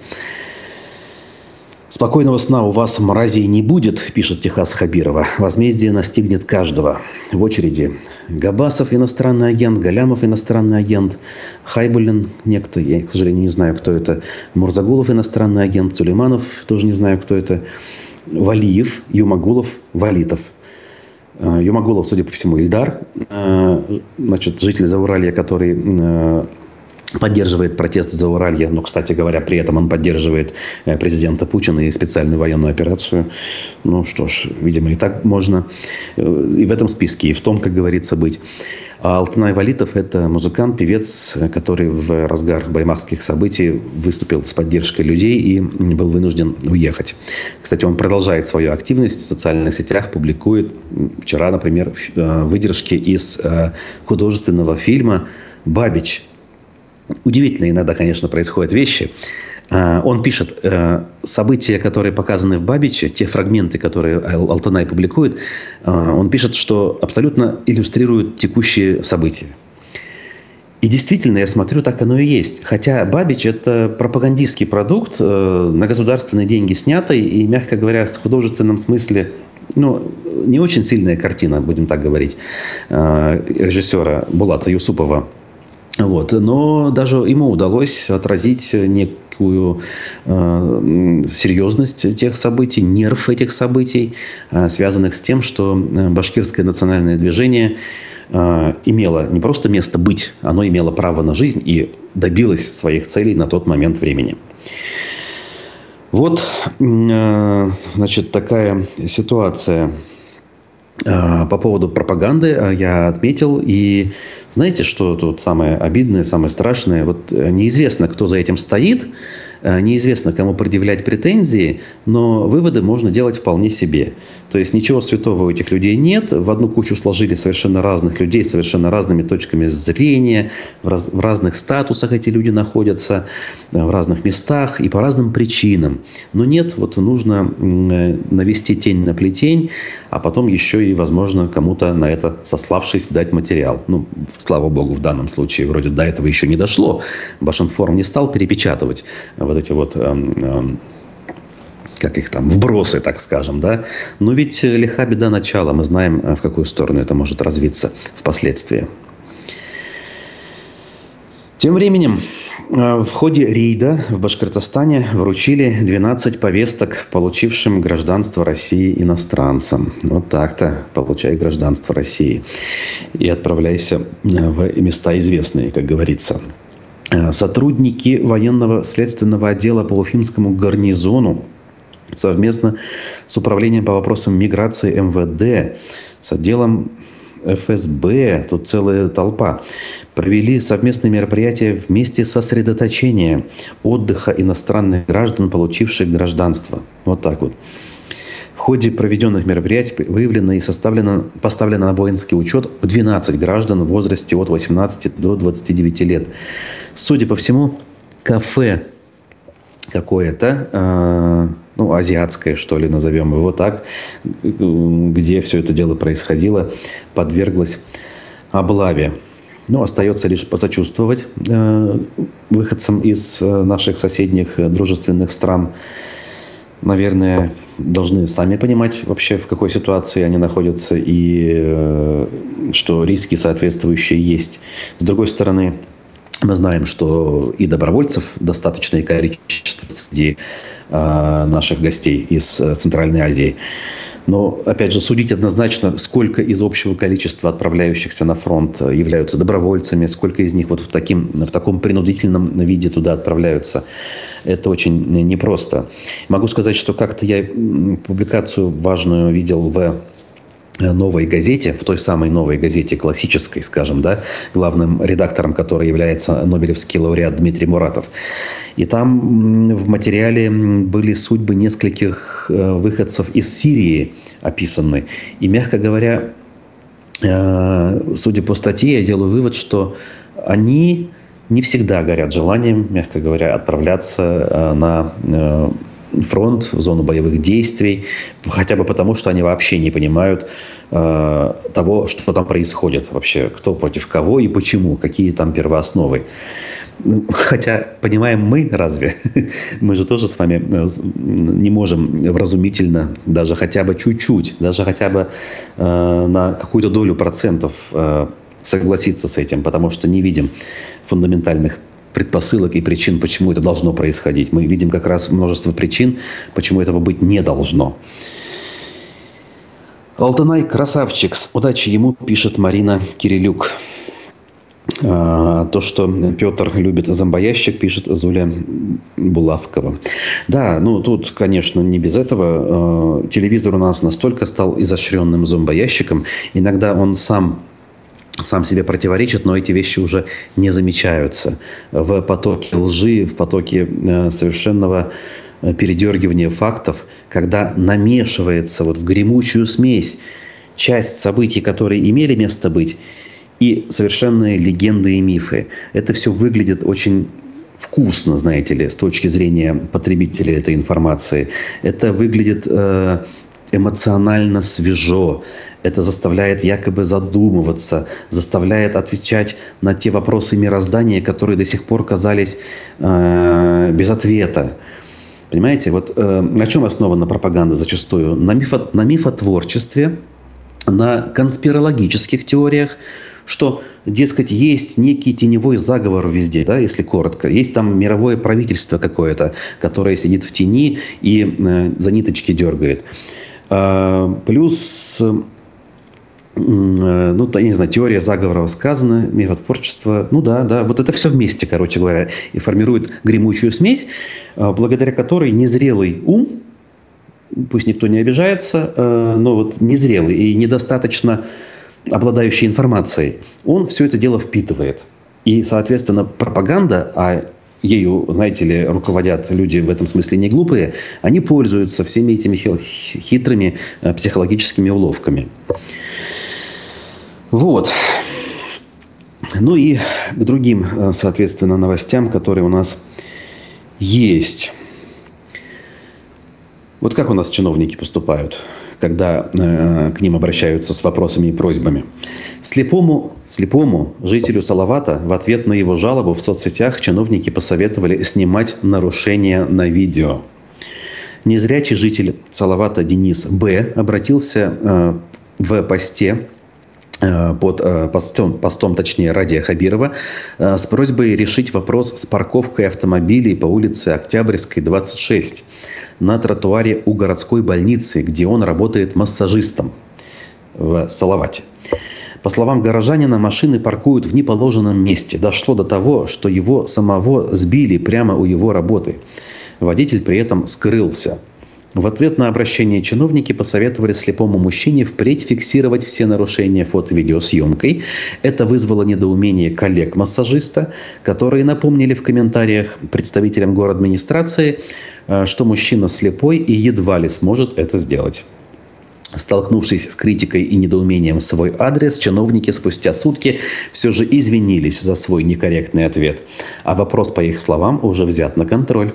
Спокойного сна у вас, мразей, не будет, пишет Техас Хабирова. Возмездие настигнет каждого. В очереди. Габасов иностранный агент, Галямов иностранный агент, Хайбулин некто, я, к сожалению, не знаю, кто это, Мурзагулов иностранный агент, Сулейманов, тоже не знаю, кто это, Валиев, Юмагулов, Валитов. Юмагулов, судя по всему, Ильдар, э, значит, житель Зауралья, который э, поддерживает протест за Уралье, но, кстати говоря, при этом он поддерживает э, президента Путина и специальную военную операцию. Ну что ж, видимо, и так можно э, и в этом списке, и в том, как говорится, быть. А Алтынай Валитов – это музыкант, певец, который в разгар баймахских событий выступил с поддержкой людей и был вынужден уехать. Кстати, он продолжает свою активность в социальных сетях, публикует вчера, например, э, выдержки из художественного фильма «Бабич», удивительные иногда, конечно, происходят вещи. А, он пишет, э, события, которые показаны в Бабиче, те фрагменты, которые Алтанай публикует, а, он пишет, что абсолютно иллюстрируют текущие события. И действительно, я смотрю, так оно и есть. Хотя Бабич – это пропагандистский продукт, э, на государственные деньги снятый, и, мягко говоря, в художественном смысле ну, не очень сильная картина, будем так говорить, э, режиссера Булата Юсупова – вот. Но даже ему удалось отразить некую э, серьезность тех событий, нерв этих событий, э, связанных с тем, что э, башкирское национальное движение э, имело не просто место быть, оно имело право на жизнь и добилось своих целей на тот момент времени. Вот, э, значит, такая ситуация по поводу пропаганды э, я отметил. И знаете, что тут самое обидное, самое страшное? Вот э, неизвестно, кто за этим стоит, неизвестно, кому предъявлять претензии, но выводы можно делать вполне себе. То есть ничего святого у этих людей нет. В одну кучу сложили совершенно разных людей, совершенно разными точками зрения. В, раз, в разных статусах эти люди находятся, э, в разных местах и по разным причинам. Но нет, вот нужно навести тень на плетень, а потом еще и, возможно, кому-то на это сославшись дать материал. Ну, слава богу, в данном случае вроде до этого еще не дошло. Башинформ не стал перепечатывать вот эти вот эм, эм, как их там, вбросы, так скажем, да. Но ведь лиха беда начала, мы знаем, в какую сторону это может развиться впоследствии. Тем временем э, в ходе рейда в Башкортостане вручили 12 повесток получившим гражданство России иностранцам. Вот так-то получай гражданство России и отправляйся э, в места известные, как говорится. Э, сотрудники военного следственного отдела по Уфимскому гарнизону совместно с Управлением по вопросам миграции МВД, с отделом ФСБ, тут целая толпа, провели совместные мероприятия в месте сосредоточения отдыха иностранных граждан, получивших гражданство. Вот так вот. Ходе проведенных мероприятий выявлено и составлено, поставлено на воинский учет 12 граждан в возрасте от 18 до 29 лет. Судя по всему, кафе какое-то, э, ну, азиатское, что ли, назовем его так, где все это дело происходило, подверглось облаве. Ну, остается лишь посочувствовать э, выходцам из э, наших соседних э, дружественных стран. Наверное, должны сами понимать вообще, в какой ситуации они находятся и э, что риски соответствующие есть. С другой стороны, мы знаем, что и добровольцев достаточное количество среди э, наших гостей из э, Центральной Азии. Но, опять же, судить однозначно, сколько из общего количества отправляющихся на фронт являются добровольцами, сколько из них вот в, таким, в таком принудительном виде туда отправляются, это очень непросто. Могу сказать, что как-то я публикацию важную видел в Э, новой газете, в той самой новой газете классической, скажем, да, главным редактором которой является Нобелевский лауреат Дмитрий Муратов. И там в материале были судьбы нескольких э, выходцев из Сирии описаны. И, мягко говоря, э, судя по статье, я делаю вывод, что они не всегда горят желанием, мягко говоря, отправляться на фронт, в зону боевых действий, хотя бы потому, что они вообще не понимают э, того, что там происходит вообще, кто против кого и почему, какие там первоосновы. Хотя понимаем мы разве? Мы же тоже с вами э, не можем вразумительно, даже хотя бы чуть-чуть, даже хотя бы э, на какую-то долю процентов э, согласиться с этим, потому что не видим фундаментальных предпосылок и причин, почему это должно происходить. Мы видим как раз множество причин, почему этого быть не должно. Алтанай красавчик. Удачи ему, пишет Марина Кирилюк. А, то, что Петр любит зомбоящик, пишет Зуля Булавкова. Да, ну тут, конечно, не без этого. А, телевизор у нас настолько стал изощренным зомбоящиком. Иногда он сам сам себе противоречит, но эти вещи уже не замечаются. В потоке лжи, в потоке э, совершенного э, передергивания фактов, когда намешивается вот в гремучую смесь часть событий, которые имели место быть, и совершенные легенды и мифы. Это все выглядит очень вкусно, знаете ли, с точки зрения потребителя этой информации. Это выглядит э, эмоционально свежо. Это заставляет якобы задумываться, заставляет отвечать на те вопросы мироздания, которые до сих пор казались э, без ответа. Понимаете, вот э, на чем основана пропаганда зачастую? На, мифо, на мифотворчестве, на конспирологических теориях, что, дескать, есть некий теневой заговор везде, да, если коротко. Есть там мировое правительство какое-то, которое сидит в тени и э, за ниточки дергает. А, плюс, э, ну, я не знаю, теория заговора сказана, метод творчества. Ну да, да, вот это все вместе, короче говоря, и формирует гремучую смесь, а, благодаря которой незрелый ум, пусть никто не обижается, э, но вот незрелый и недостаточно обладающий информацией, он все это дело впитывает. И, соответственно, пропаганда, а ею, знаете ли, руководят люди в этом смысле не глупые, они пользуются всеми этими хитрыми э, психологическими уловками. Вот. Ну и к другим, э, соответственно, новостям, которые у нас есть. Вот как у нас чиновники поступают? Когда э, к ним обращаются с вопросами и просьбами. Слепому, слепому жителю Салавата в ответ на его жалобу в соцсетях чиновники посоветовали снимать нарушения на видео. Незрячий житель Салавата Денис Б. обратился э, в посте под э, постом, постом, точнее, Радия Хабирова, э, с просьбой решить вопрос с парковкой автомобилей по улице Октябрьской, 26, на тротуаре у городской больницы, где он работает массажистом в Салавате. По словам горожанина, машины паркуют в неположенном месте. Дошло до того, что его самого сбили прямо у его работы. Водитель при этом скрылся. В ответ на обращение чиновники посоветовали слепому мужчине впредь фиксировать все нарушения фото-видеосъемкой. Это вызвало недоумение коллег-массажиста, которые напомнили в комментариях представителям город администрации, э, что мужчина слепой и едва ли сможет это сделать. Столкнувшись с критикой и недоумением в свой адрес, чиновники спустя сутки все же извинились за свой некорректный ответ. А вопрос, по их словам, уже взят на контроль.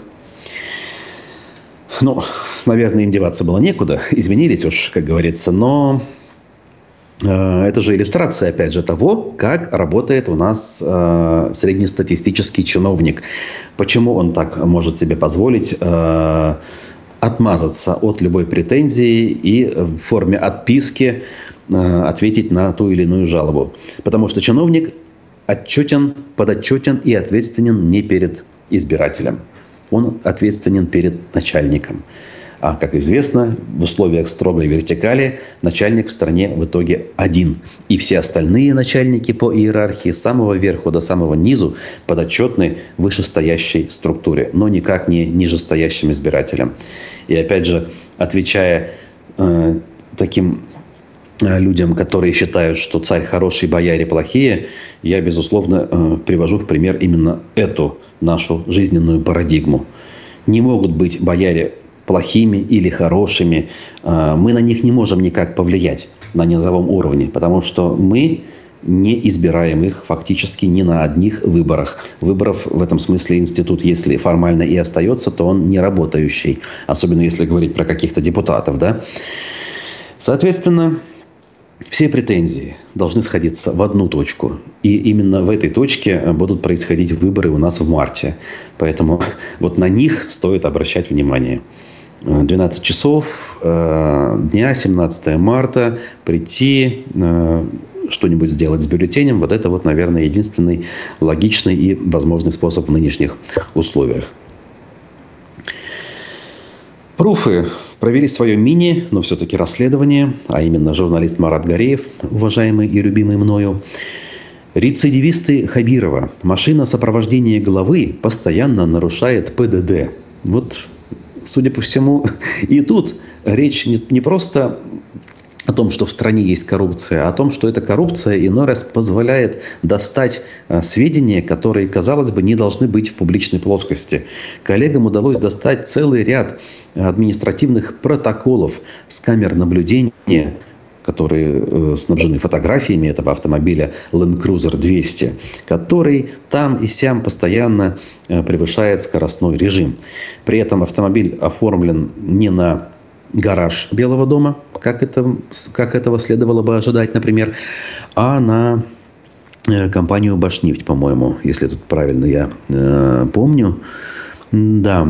Ну, наверное, им деваться было некуда. Изменились уж, как говорится. Но э, это же иллюстрация, опять же, того, как работает у нас э, среднестатистический чиновник. Почему он так может себе позволить э, отмазаться от любой претензии и в форме отписки э, ответить на ту или иную жалобу. Потому что чиновник отчетен, подотчетен и ответственен не перед избирателем он ответственен перед начальником. А, как известно, в условиях строгой вертикали начальник в стране в итоге один. И все остальные начальники по иерархии с самого верху до самого низу подотчетны вышестоящей структуре, но никак не нижестоящим избирателям. И опять же, отвечая э, таким людям, которые считают, что царь хороший, бояре плохие, я, безусловно, э, привожу в пример именно эту нашу жизненную парадигму. Не могут быть бояре плохими или хорошими. Мы на них не можем никак повлиять на низовом уровне, потому что мы не избираем их фактически ни на одних выборах. Выборов в этом смысле институт, если формально и остается, то он не работающий. Особенно если говорить про каких-то депутатов. Да? Соответственно, все претензии должны сходиться в одну точку. И именно в этой точке будут происходить выборы у нас в марте. Поэтому вот на них стоит обращать внимание. 12 часов э, дня, 17 марта, прийти, э, что-нибудь сделать с бюллетенем, вот это вот, наверное, единственный логичный и возможный способ в нынешних условиях. Пруфы провели свое мини, но все-таки расследование, а именно журналист Марат Гореев, уважаемый и любимый мною, Рецидивисты Хабирова. Машина сопровождения главы постоянно нарушает ПДД. Вот, судя по всему, и тут речь не просто о том, что в стране есть коррупция, а о том, что эта коррупция иной раз позволяет достать э, сведения, которые, казалось бы, не должны быть в публичной плоскости. Коллегам удалось достать целый ряд административных протоколов с камер наблюдения, которые э, снабжены фотографиями этого автомобиля Land Cruiser 200, который там и сям постоянно э, превышает скоростной режим. При этом автомобиль оформлен не на гараж Белого дома, как, это, как этого следовало бы ожидать, например, а на э, компанию «Башнефть», по-моему, если тут правильно я э, помню. Да,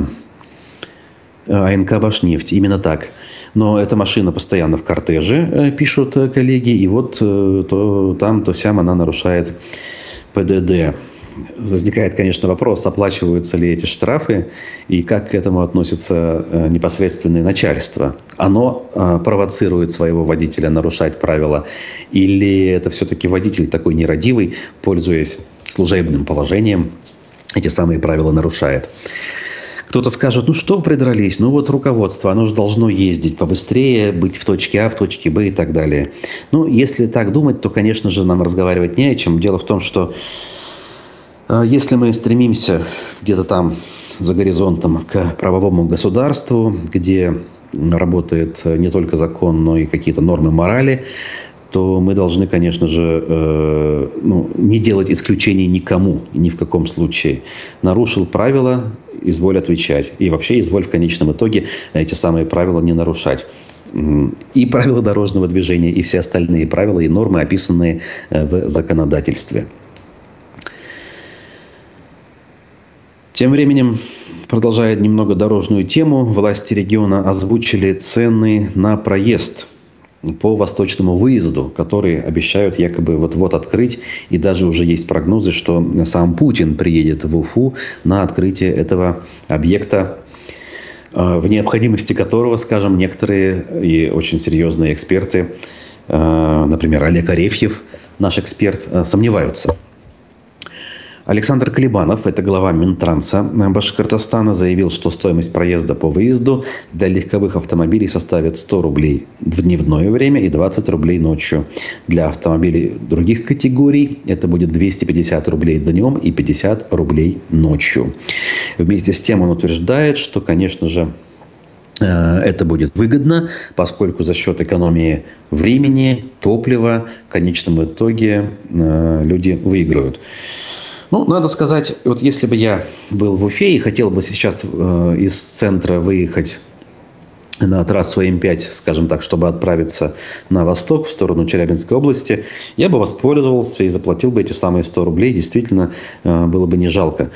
АНК «Башнефть», именно так. Но эта машина постоянно в кортеже, э, пишут коллеги, и вот э, то там, то сям она нарушает ПДД возникает, конечно, вопрос, оплачиваются ли эти штрафы и как к этому относится э, непосредственное начальство. Оно э, провоцирует своего водителя нарушать правила или это все-таки водитель такой нерадивый, пользуясь служебным положением, эти самые правила нарушает. Кто-то скажет, ну что придрались, ну вот руководство, оно же должно ездить побыстрее, быть в точке А, в точке Б и так далее. Ну, если так думать, то, конечно же, нам разговаривать не о чем. Дело в том, что если мы стремимся где-то там за горизонтом к правовому государству, где работает не только закон, но и какие-то нормы морали, то мы должны, конечно же, э, ну, не делать исключений никому, ни в каком случае. Нарушил правила, изволь отвечать. И вообще изволь в конечном итоге эти самые правила не нарушать и правила дорожного движения, и все остальные правила и нормы, описанные э, в законодательстве. Тем временем, продолжая немного дорожную тему, власти региона озвучили цены на проезд по восточному выезду, которые обещают якобы вот-вот открыть. И даже уже есть прогнозы, что сам Путин приедет в Уфу на открытие этого объекта, э, в необходимости которого, скажем, некоторые и очень серьезные эксперты, э, например, Олег Арефьев, наш эксперт, э, сомневаются. Александр Калибанов, это глава Минтранса Башкортостана, заявил, что стоимость проезда по выезду для легковых автомобилей составит 100 рублей в дневное время и 20 рублей ночью. Для автомобилей других категорий это будет 250 рублей днем и 50 рублей ночью. Вместе с тем он утверждает, что, конечно же, э, это будет выгодно, поскольку за счет экономии времени, топлива в конечном итоге э, люди выиграют. Ну, надо сказать, вот если бы я был в Уфе и хотел бы сейчас э, из центра выехать на трассу М5, скажем так, чтобы отправиться на восток, в сторону Челябинской области, я бы воспользовался и заплатил бы эти самые 100 рублей. Действительно, э, было бы не жалко.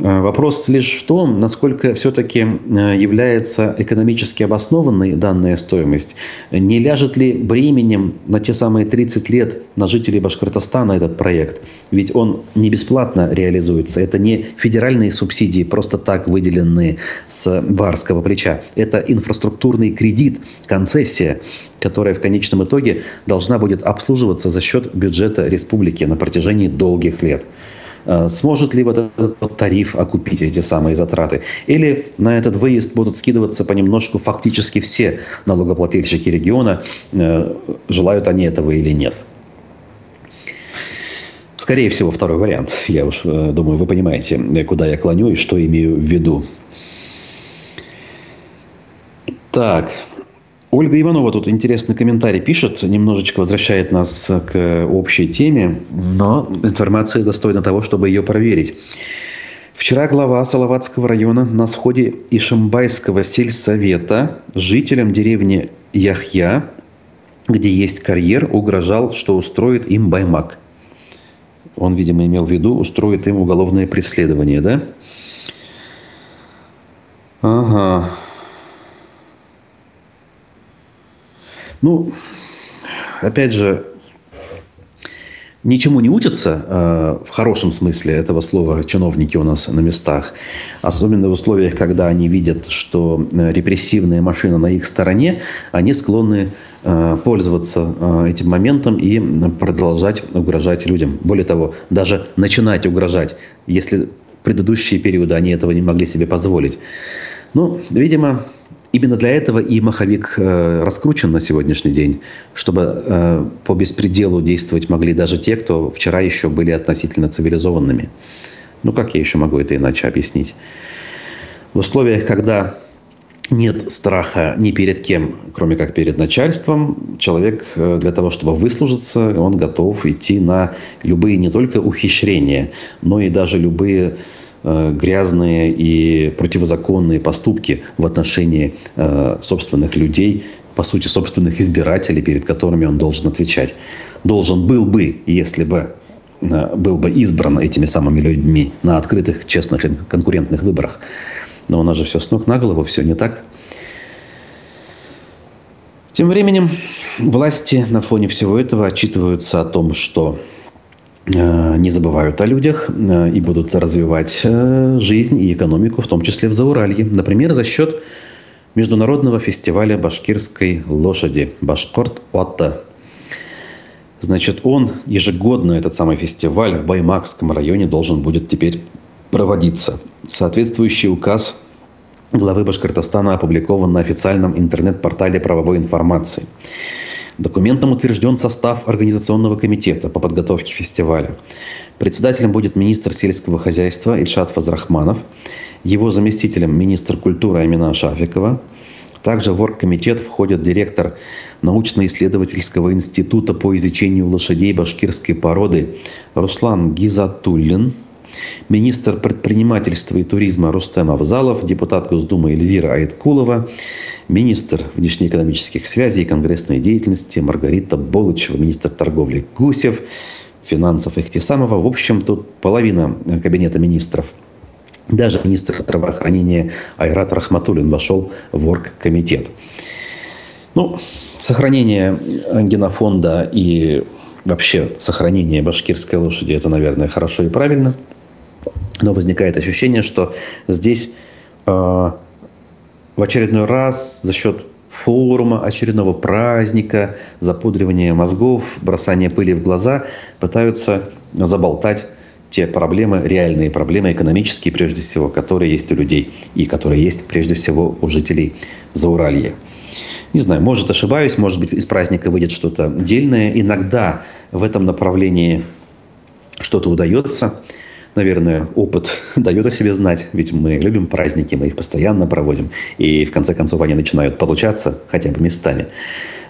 Э, вопрос лишь в том, насколько все-таки э, является экономически обоснованной данная стоимость. Не ляжет ли бременем на те самые 30 лет на жителей Башкортостана этот проект? Ведь он не бесплатно реализуется. Это не федеральные субсидии, просто так выделенные с барского плеча. Это инфраструктурный кредит, концессия, которая в конечном итоге должна будет обслуживаться за счет бюджета республики на протяжении долгих лет. Э, сможет ли вот этот тариф окупить эти самые затраты? Или на этот выезд будут скидываться понемножку фактически все налогоплательщики региона, э, желают они этого или нет? Скорее всего, второй вариант. Я уж думаю, вы понимаете, куда я клоню и что имею в виду. Так, Ольга Иванова тут интересный комментарий пишет, немножечко возвращает нас к общей теме, но информация достойна того, чтобы ее проверить. Вчера глава Салаватского района на сходе Ишимбайского сельсовета жителям деревни Яхья, где есть карьер, угрожал, что устроит им баймак. Он, видимо, имел в виду, устроит им уголовное преследование, да? Ага. Ну, опять же, ничему не учатся э, в хорошем смысле этого слова чиновники у нас на местах. Особенно в условиях, когда они видят, что э, репрессивная машина на их стороне, они склонны э, пользоваться этим моментом и продолжать угрожать людям. Более того, даже начинать угрожать, если предыдущие периоды они этого не могли себе позволить. Ну, видимо, Именно для этого и маховик э, раскручен на сегодняшний день, чтобы э, по беспределу действовать могли даже те, кто вчера еще были относительно цивилизованными. Ну, как я еще могу это иначе объяснить? В условиях, когда нет страха ни перед кем, кроме как перед начальством, человек э, для того, чтобы выслужиться, он готов идти на любые не только ухищрения, но и даже любые грязные и противозаконные поступки в отношении э, собственных людей, по сути, собственных избирателей, перед которыми он должен отвечать. Должен был бы, если бы э, был бы избран этими самыми людьми на открытых, честных и конкурентных выборах. Но у нас же все с ног на голову, все не так. Тем временем власти на фоне всего этого отчитываются о том, что Э, не забывают о людях э, и будут развивать э, жизнь и экономику, в том числе в Зауралье. Например, за счет международного фестиваля башкирской лошади «Башкорт Отта». Значит, он ежегодно, этот самый фестиваль в Баймакском районе должен будет теперь проводиться. Соответствующий указ главы Башкортостана опубликован на официальном интернет-портале правовой информации. Документом утвержден состав Организационного комитета по подготовке фестиваля. Председателем будет министр сельского хозяйства Ильшат Фазрахманов, его заместителем министр культуры Амина Шафикова. Также в оргкомитет входит директор научно-исследовательского института по изучению лошадей башкирской породы Руслан Гизатуллин – министр предпринимательства и туризма Рустем Авзалов, депутат Госдумы Эльвира Айткулова, министр внешнеэкономических связей и конгрессной деятельности Маргарита Болычева, министр торговли Гусев, финансов Ихтисамова. В общем, тут половина кабинета министров. Даже министр здравоохранения Айрат Рахматуллин вошел в оргкомитет. Ну, сохранение генофонда и вообще сохранение башкирской лошади – это, наверное, хорошо и правильно – но возникает ощущение, что здесь э, в очередной раз за счет форума, очередного праздника, запудривания мозгов, бросания пыли в глаза пытаются заболтать те проблемы, реальные проблемы, экономические прежде всего, которые есть у людей и которые есть прежде всего у жителей Зауралья. Не знаю, может ошибаюсь, может быть из праздника выйдет что-то дельное. Иногда в этом направлении что-то удается наверное, опыт дает о себе знать, ведь мы любим праздники, мы их постоянно проводим, и в конце концов они начинают получаться хотя бы местами.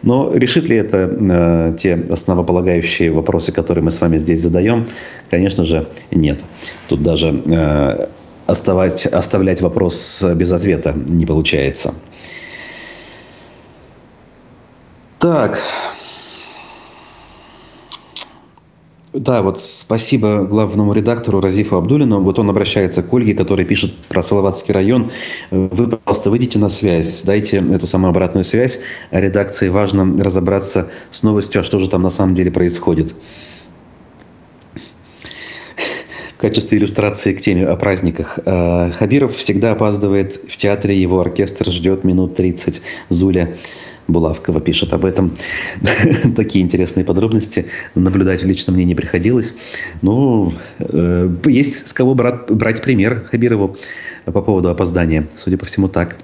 Но решит ли это э, те основополагающие вопросы, которые мы с вами здесь задаем? Конечно же, нет. Тут даже э, оставать, оставлять вопрос без ответа не получается. Так, Да, вот спасибо главному редактору Разифу Абдулину. Вот он обращается к Ольге, которая пишет про Салаватский район. Вы, пожалуйста, выйдите на связь, дайте эту самую обратную связь. Редакции важно разобраться с новостью, а что же там на самом деле происходит. В качестве иллюстрации к теме о праздниках. Хабиров всегда опаздывает в театре, его оркестр ждет минут 30. Зуля Булавкова пишет об этом. Такие интересные подробности. Наблюдать лично мне не приходилось. Ну, э, есть с кого брать, брать пример Хабирову по поводу опоздания. Судя по всему, так.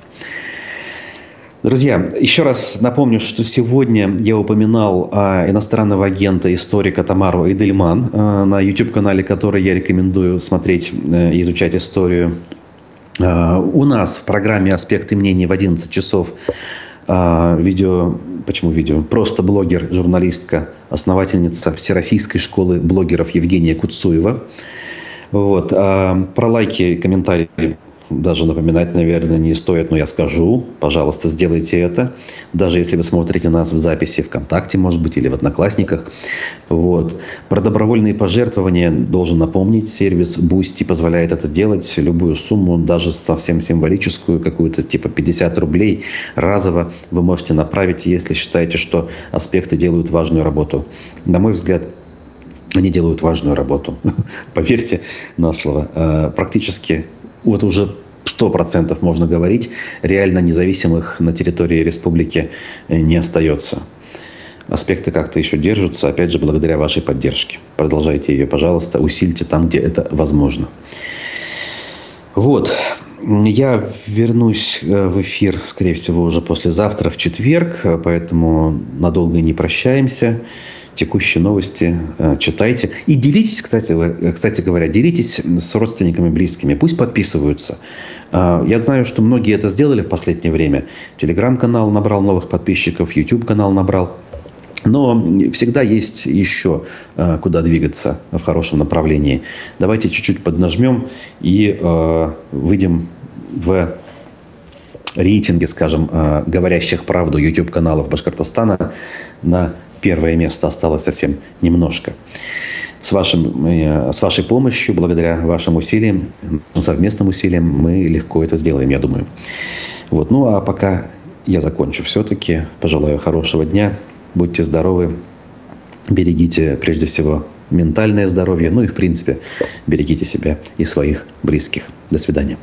Друзья, еще раз напомню, что сегодня я упоминал а, иностранного агента, историка Тамару Эдельман а, на YouTube-канале, который я рекомендую смотреть а, и изучать историю. А, у нас в программе «Аспекты мнений» в 11 часов видео, почему видео? Просто блогер, журналистка, основательница Всероссийской школы блогеров Евгения Куцуева. Вот. А, про лайки комментарии даже напоминать, наверное, не стоит, но я скажу. Пожалуйста, сделайте это. Даже если вы смотрите нас в записи ВКонтакте, может быть, или в Одноклассниках. Вот. Про добровольные пожертвования должен напомнить. Сервис Boosty позволяет это делать. Любую сумму, даже совсем символическую, какую-то типа 50 рублей разово вы можете направить, если считаете, что аспекты делают важную работу. На мой взгляд, они делают важную работу. Поверьте на слово. Э, практически вот уже сто процентов можно говорить, реально независимых на территории республики э, не остается. Аспекты как-то еще держатся, опять же, благодаря вашей поддержке. Продолжайте ее, пожалуйста, усильте там, где это возможно. Вот. Я вернусь э, в эфир, скорее всего, уже послезавтра, в четверг, э, поэтому надолго не прощаемся текущие новости э, читайте. И делитесь, кстати, э, кстати говоря, делитесь с родственниками, близкими. Пусть подписываются. Э, я знаю, что многие это сделали в последнее время. Телеграм-канал набрал новых подписчиков, YouTube-канал набрал. Но всегда есть еще куда двигаться в хорошем направлении. Давайте чуть-чуть поднажмем и выйдем в рейтинге, скажем, говорящих правду YouTube-каналов Башкортостана на первое место осталось совсем немножко. С, вашим, э, с вашей помощью, благодаря вашим усилиям, ну, совместным усилиям, мы легко это сделаем, я думаю. Вот. Ну а пока я закончу все-таки. Пожелаю хорошего дня. Будьте здоровы. Берегите прежде всего ментальное здоровье. Ну и в принципе берегите себя и своих близких. До свидания.